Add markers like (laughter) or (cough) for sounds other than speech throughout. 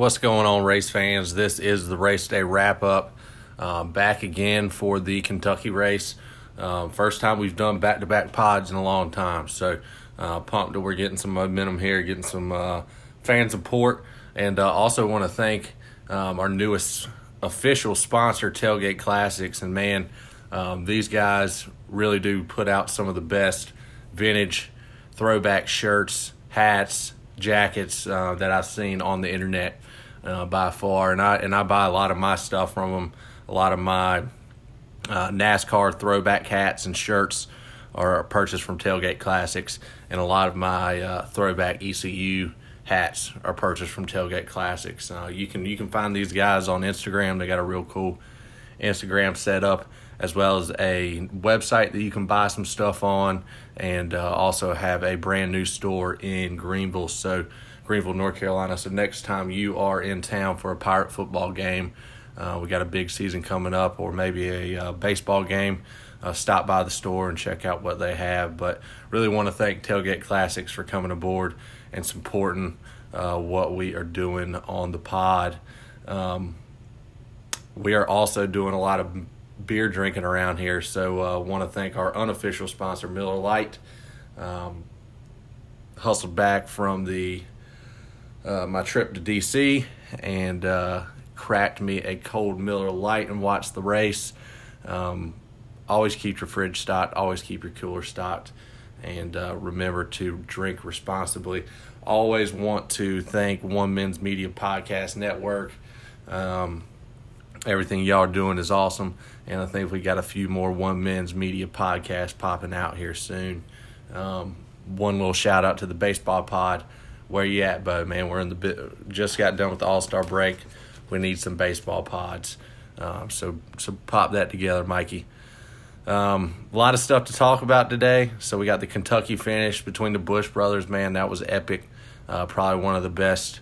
What's going on, race fans? This is the race day wrap up. Um, back again for the Kentucky race. Um, first time we've done back to back pods in a long time. So, uh, pumped that we're getting some momentum here, getting some uh, fan support. And uh, also want to thank um, our newest official sponsor, Tailgate Classics. And man, um, these guys really do put out some of the best vintage throwback shirts, hats, jackets uh, that I've seen on the internet uh, by far, and I and I buy a lot of my stuff from them. A lot of my uh, NASCAR throwback hats and shirts are purchased from Tailgate Classics, and a lot of my uh, throwback ECU hats are purchased from Tailgate Classics. Uh, you can you can find these guys on Instagram. They got a real cool Instagram setup as well as a website that you can buy some stuff on, and uh, also have a brand new store in Greenville. So, Greenville, North Carolina. So, next time you are in town for a Pirate football game, uh, we got a big season coming up, or maybe a uh, baseball game. Uh, stop by the store and check out what they have. But really want to thank Tailgate Classics for coming aboard and supporting uh, what we are doing on the pod. Um, we are also doing a lot of beer drinking around here. So uh, want to thank our unofficial sponsor, Miller Lite. Um, hustled back from the uh, my trip to DC and uh, cracked me a cold Miller Lite and watched the race. Um, always keep your fridge stocked. Always keep your cooler stocked, and uh, remember to drink responsibly. Always want to thank One Menz Media Podcast Network. Um, everything y'all are doing is awesome. And I think we got a few more One Menz Media podcasts popping out here soon. Um, one little shout out to the baseball pod. Where you at, bud? Man, we're in the. Just got done with the All Star break. We need some baseball pods. Um, so so pop that together, Mikey. Um, a lot of stuff to talk about today. So we got the Kentucky finish between the Busch brothers. Man, that was epic. Uh, probably one of the best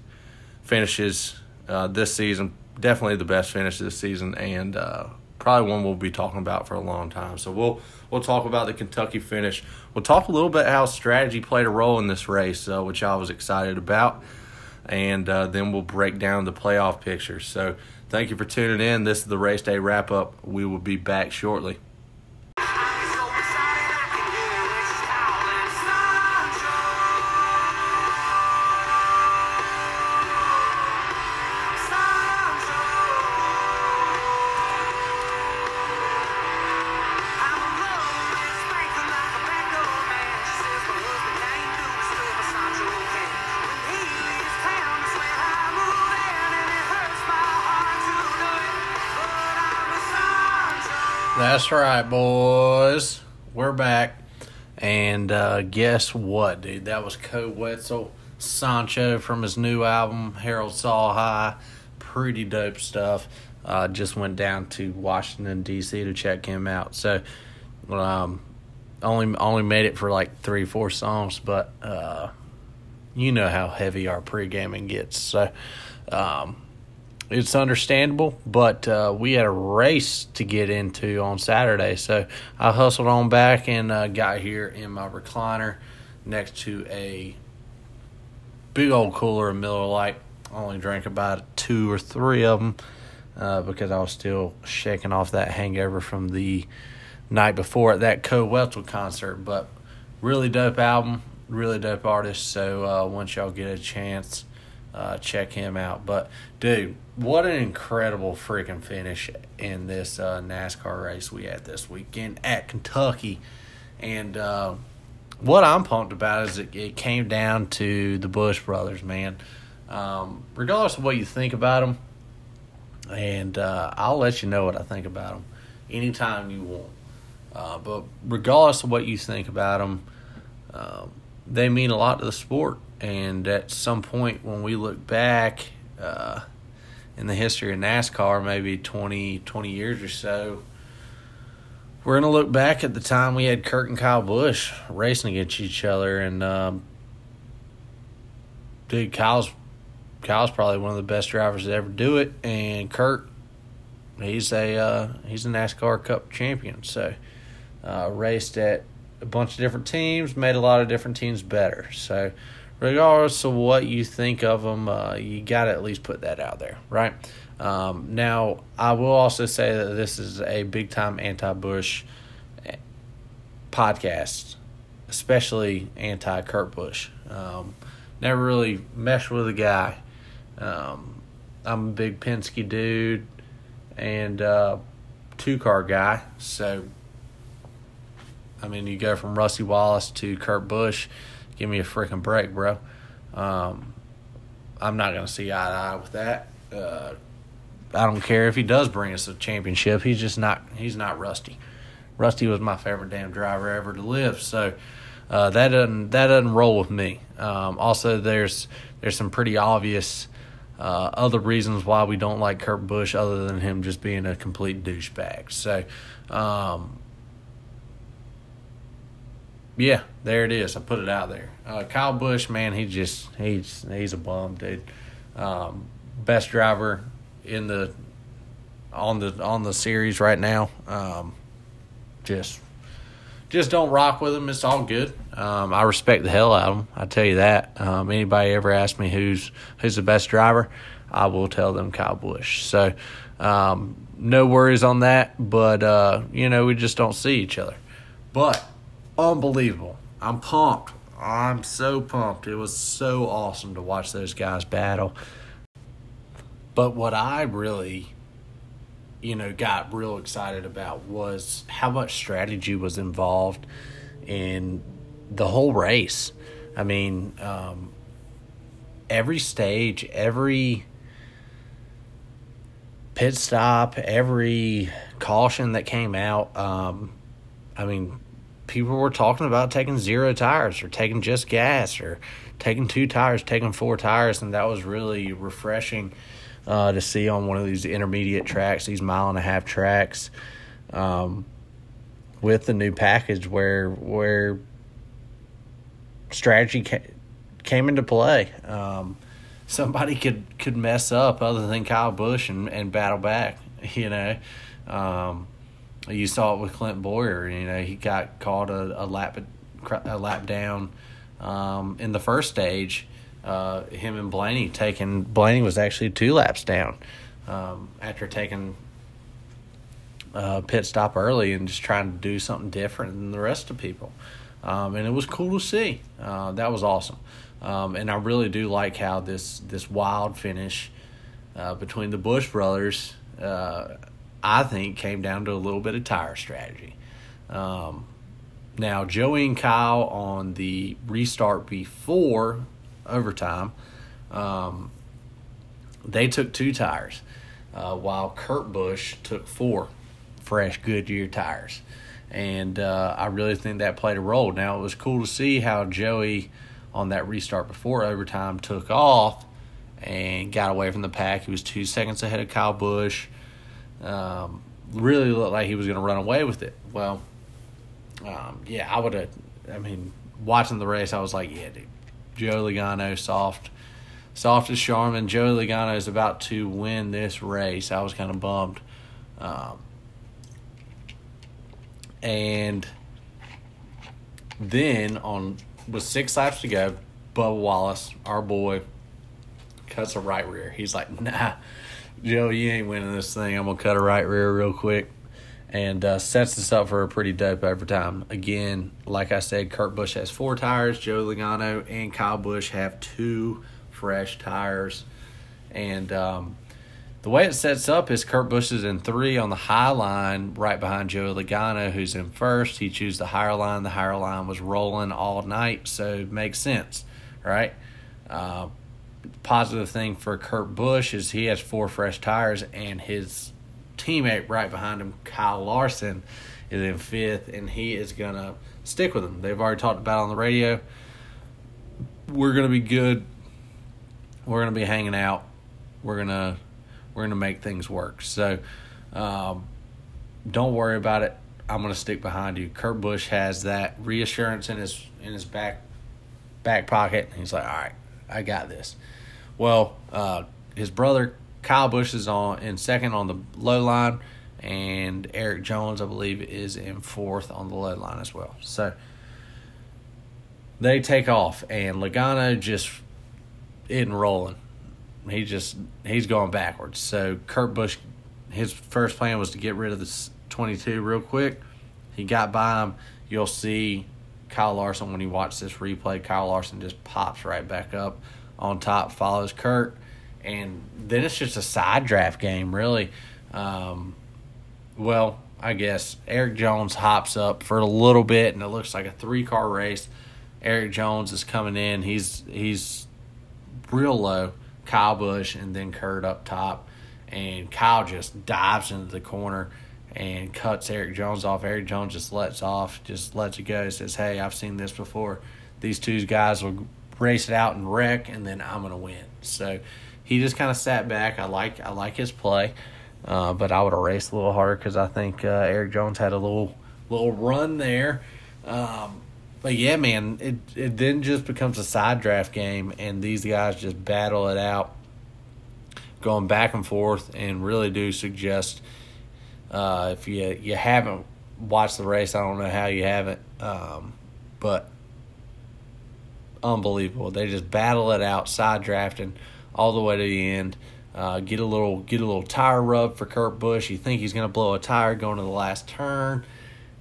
finishes uh, this season definitely the best finish this season, and uh, probably one we'll be talking about for a long time. So we'll we'll talk about the Kentucky finish. We'll talk a little bit how strategy played a role in this race, uh, which I was excited about, and uh, then we'll break down the playoff picture. So thank you for tuning in. This is the race day wrap up. We will be back shortly. That's right, boys. We're back. And uh, guess what, dude? That was Koe Wetzel Sancho from his new album, Harold Saul High. Pretty dope stuff. Uh, just went down to Washington, D.C. to check him out. So, um, only only made it for like three, four songs, but uh, you know how heavy our pre gaming gets. So, um, it's understandable, but uh, we had a race to get into on Saturday, so I hustled on back and uh, got here in my recliner next to a big old cooler of Miller Lite. I only drank about two or three of them uh, because I was still shaking off that hangover from the night before at that Koe Wetzel concert. But really dope album, really dope artist. So uh, once y'all get a chance uh, check him out. But dude, what an incredible freaking finish in this uh, NASCAR race we had this weekend at Kentucky, and uh, what I'm pumped about is it, it, came down to the Busch brothers, man. Um, regardless of what you think about them, and uh, I'll let you know what I think about them anytime you want. Uh, but regardless of what you think about them, um, they mean a lot to the sport and at some point, when we look back uh, in the history of NASCAR, maybe 20, 20 years or so, we're going to look back at the time we had Kurt and Kyle Busch racing against each other. And, um, dude, Kyle's, Kyle's probably one of the best drivers to ever do it. And Kurt, he's a, uh, he's a NASCAR Cup champion. So, uh, raced at a bunch of different teams, made a lot of different teams better. So, regardless of what you think of them, uh, you got to at least put that out there, right? Um, now, I will also say that this is a big time anti Busch eh, podcast, especially anti Kurt Busch. Um, never really meshed with a guy. Um, I'm a big Penske dude and uh, two car guy, so I mean, you go from Rusty Wallace to Kurt Busch. Give me a freaking break, bro. Um, I'm not to see eye to eye with that. Uh, I don't care if he does bring us a championship. He's just not. He's not Rusty. Rusty was my favorite damn driver ever to live. So uh, that doesn't that doesn't roll with me. Um, also, there's there's some pretty obvious uh, other reasons why we don't like Kurt Busch, other than him just being a complete douchebag. So. Um, yeah, there it is. I put it out there. Uh, Kyle Busch, man, he just he's he's a bum, dude. Um, best driver in the on the on the series right now. Um, just just don't rock with him. It's all good. Um, I respect the hell out of him. I tell you that. Um, anybody ever ask me who's who's the best driver, I will tell them Kyle Busch. So um, no worries on that. But uh, you know we just don't see each other. But unbelievable. I'm pumped. I'm so pumped. It was so awesome to watch those guys battle. But what I really, you know, got real excited about was how much strategy was involved in the whole race. I mean, um, every stage, every pit stop, every caution that came out. Um, I mean, people were talking about taking zero tires or taking just gas or taking two tires, taking four tires, and that was really refreshing uh, to see on one of these intermediate tracks, these mile and a half tracks, um, with the new package where where strategy ca- came into play. Um, somebody could could mess up other than Kyle Busch and, and battle back, (laughs) you know. Um, you saw it with Clint Bowyer. You know, he got caught a, a lap a lap down um, in the first stage. Uh, him and Blaney taking Blaney was actually two laps down um, after taking a uh, pit stop early and just trying to do something different than the rest of people. Um, and it was cool to see. Uh, that was awesome. Um, and I really do like how this this wild finish uh, between the Busch brothers uh, I think came down to a little bit of tire strategy. Um, now, Joey and Kyle on the restart before overtime, um, they took two tires, uh, while Kurt Busch took four fresh Goodyear tires. And uh, I really think that played a role. Now, it was cool to see how Joey on that restart before overtime took off and got away from the pack. He was two seconds ahead of Kyle Busch um, really looked like he was going to run away with it. Well, um, yeah, I would have. I mean, watching the race, I was like, yeah, dude, Joe Logano, soft, soft as Charmin. Joe Logano is about to win this race. I was kind of bummed. Um, and then on with six laps to go, Bubba Wallace, our boy, cuts a right rear. He's like, nah, Joe, you ain't winning this thing. I'm gonna cut a right rear real quick, and uh, sets us up for a pretty dope overtime. Again, like I said, Kurt Busch has four tires. Joe Logano and Kyle Busch have two fresh tires, and um, the way it sets up is Kurt Busch is in three on the high line, right behind Joe Logano, who's in first. He chose the higher line. The higher line was rolling all night, so it makes sense, right? Uh, positive thing for Kurt Busch is he has four fresh tires, and his teammate right behind him, Kyle Larson, is in fifth, and he is gonna stick with him. They've already talked about on the radio. We're gonna be good. We're gonna be hanging out. We're gonna we're gonna make things work. So um, don't worry about it. I'm gonna stick behind you. Kurt Busch has that reassurance in his in his back back pocket. He's like, all right, I got this. Well, uh, his brother Kyle Busch is on in second on the low line, and Erik Jones, I believe, is in fourth on the low line as well. So they take off, and Logano just isn't rolling. He just he's going backwards. So Kurt Busch, his first plan was to get rid of the 22 real quick. He got by him. You'll see Kyle Larson when you watch this replay. Kyle Larson just pops right back up on top, follows Kurt, and then it's just a side draft game, really. Um, well, I guess Erik Jones hops up for a little bit, and it looks like a three car race. Erik Jones is coming in. He's he's real low. Kyle Busch and then Kurt up top, and Kyle just dives into the corner and cuts Erik Jones off. Erik Jones just lets off, just lets it go. Says, "Hey, I've seen this before. These two guys will race it out and wreck, and then I'm gonna win." So he just kind of sat back. I like I like his play, uh, but I would have raced a little harder because I think uh, Erik Jones had a little little run there. Um, but yeah, man, it it then just becomes a side draft game, and these guys just battle it out, going back and forth, and really do suggest uh, if you you haven't watched the race, I don't know how you haven't, um, but unbelievable. They just battle it out, side drafting all the way to the end. Uh, get a little get a little tire rub for Kurt Busch. You think he's going to blow a tire going to the last turn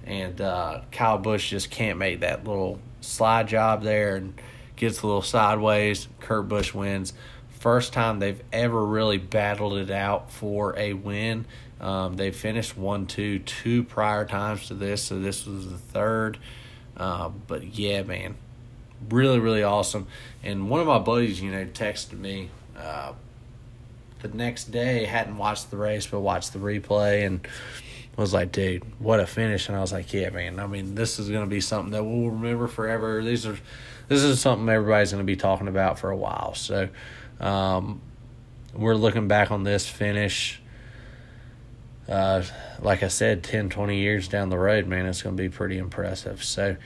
and uh, Kyle Busch just can't make that little slide job there and gets a little sideways. Kurt Busch wins. First time they've ever really battled it out for a win. Um, they finished one, two, two prior times to this, so this was the third. Uh, but yeah, man, really, really awesome. And one of my buddies, you know, texted me uh, the next day, hadn't watched the race but watched the replay and was like, dude, what a finish. And I was like, yeah, man. I mean, this is going to be something that we'll remember forever. These are, this is something everybody's going to be talking about for a while. So, um, we're looking back on this finish. Uh, like I said, 10, 20 years down the road, man, it's going to be pretty impressive. So,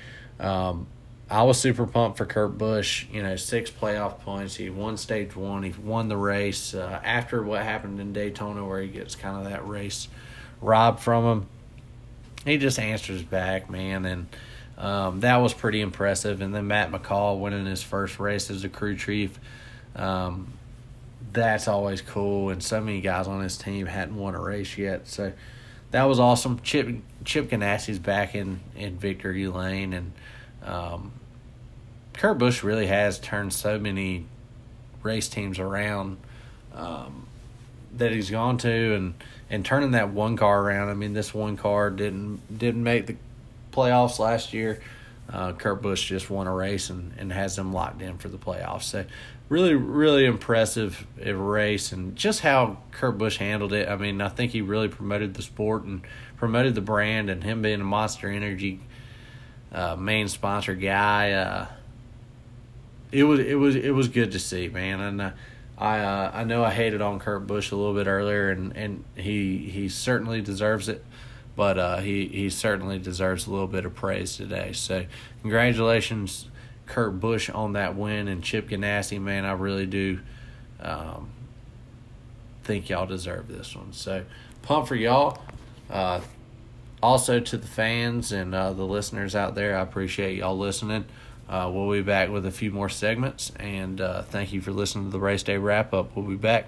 um, I was super pumped for Kurt Busch. You know, six playoff points. He won stage one. He won the race. Uh, after what happened in Daytona, where he gets kind of that race robbed from him. He just answers back, man, and um, that was pretty impressive. And then Matt McCall winning his first race as a crew chief. Um, that's always cool. And so many guys on his team hadn't won a race yet, so that was awesome. Chip Chip Ganassi's back in in victory lane, and um, Kurt Busch really has turned so many race teams around um, that he's gone to, and and turning that one car around. I mean, this one car didn't didn't make the playoffs last year. Uh, Kurt Busch just won a race and, and has them locked in for the playoffs. So, really, really impressive race and just how Kurt Busch handled it. I mean, I think he really promoted the sport and promoted the brand, and him being a Monster Energy uh, main sponsor guy. Uh, it was it was it was good to see, man, and uh, I uh, I know I hated on Kurt Busch a little bit earlier, and, and he he certainly deserves it, but uh, he he certainly deserves a little bit of praise today. So congratulations, Kurt Busch, on that win, and Chip Ganassi, man, I really do um, think y'all deserve this one. So pump for y'all. Uh, also to the fans and uh, the listeners out there, I appreciate y'all listening. Uh, we'll be back with a few more segments, and uh, thank you for listening to the race day wrap up. We'll be back.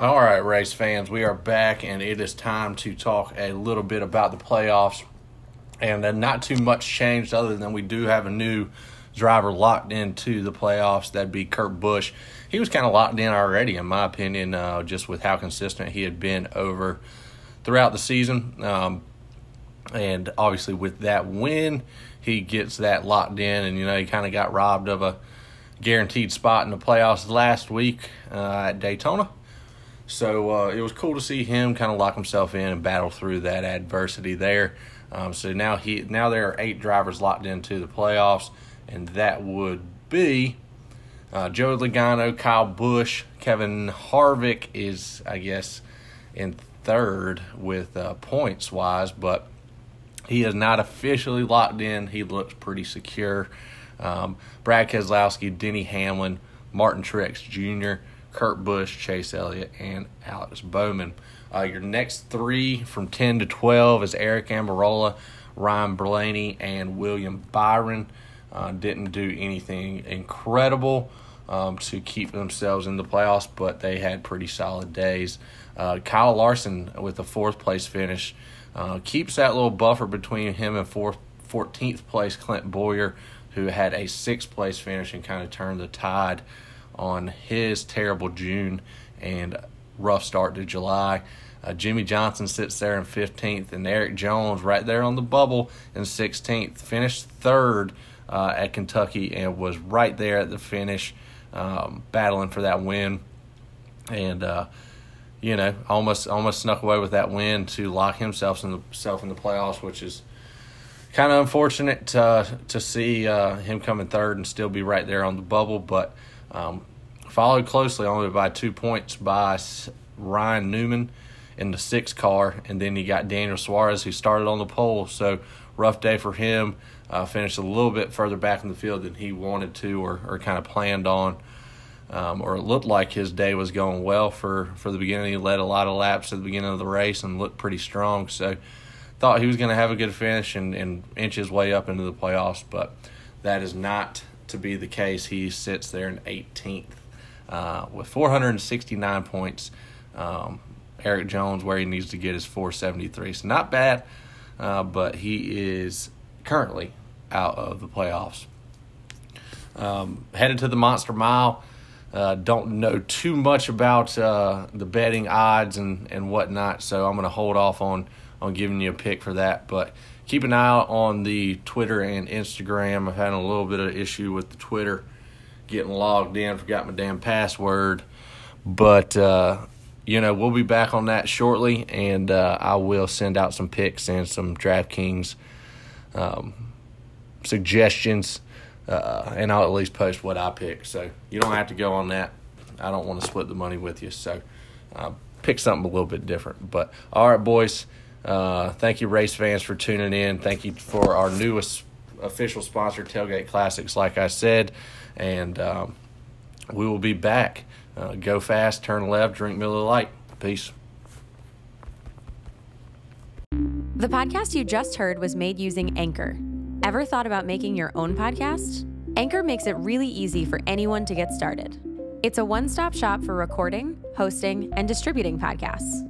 Race fans, we are back, and it is time to talk a little bit about the playoffs. And uh, not too much changed, other than we do have a new driver locked into the playoffs. That'd be Kurt Busch. He was kind of locked in already, in my opinion, uh, just with how consistent he had been over throughout the season. Um, and obviously, with that win, he gets that locked in, and you know he kind of got robbed of a guaranteed spot in the playoffs last week uh, at Daytona. So uh, it was cool to see him kind of lock himself in and battle through that adversity there. Um, so now he now there are eight drivers locked into the playoffs, and that would be Uh, Joe Logano, Kyle Busch, Kevin Harvick is, I guess, in third with uh, points wise, but he is not officially locked in. He looks pretty secure. Um, Brad Keselowski, Denny Hamlin, Martin Truex Jr., Kurt Busch, Chase Elliott, and Alex Bowman. Uh, your next three from 10 to 12 is Aric Almirola, Ryan Blaney, and William Byron. Uh, didn't do anything incredible um, to keep themselves in the playoffs, but they had pretty solid days. Uh, Kyle Larson with a fourth place finish uh, keeps that little buffer between him and fourth, 14th place Clint Bowyer, who had a sixth place finish and kind of turned the tide on his terrible June and rough start to July. Uh, Jimmie Johnson sits there in 15th, and Erik Jones right there on the bubble in 16th. Finished third uh, at Kentucky and was right there at the finish, um, battling for that win. And uh, you know, almost almost snuck away with that win to lock himself in the self in the playoffs, which is kind of unfortunate to, to see uh, him come in third and still be right there on the bubble. But um, followed closely only by two points by Ryan Newman in the sixth car, and then you got Daniel Suarez who started on the pole. So rough day for him. Uh, finished a little bit further back in the field than he wanted to or, or kind of planned on. Um, or it looked like his day was going well for, for the beginning. He led a lot of laps at the beginning of the race and looked pretty strong. So thought he was going to have a good finish and, and inch his way up into the playoffs, but that is not to be the case. He sits there in 18th uh, with 469 points. Um, Erik Jones, where he needs to get is 473. So not bad, uh, but he is currently out of the playoffs. Um, headed to the Monster Mile. Uh, don't know too much about uh, the betting odds and, and whatnot, so I'm going to hold off on, on giving you a pick for that. But keep an eye out on the Twitter and Instagram. I've had a little bit of issue with the Twitter getting logged in, forgot my damn password. But uh, you know, we'll be back on that shortly, and uh, I will send out some picks and some DraftKings um, suggestions, uh, and I'll at least post what I pick. So you don't have to go on that. I don't want to split the money with you, so uh, pick something a little bit different. But all right, boys. Uh, thank you, race fans, for tuning in. Thank you for our newest official sponsor, Tailgate Classics, like I said, and um, we will be back. Uh, go fast, turn left, drink Miller Lite. Peace. The podcast you just heard was made using Anchor. Ever thought about making your own podcast? Anchor makes it really easy for anyone to get started. It's a one stop shop for recording, hosting, and distributing podcasts.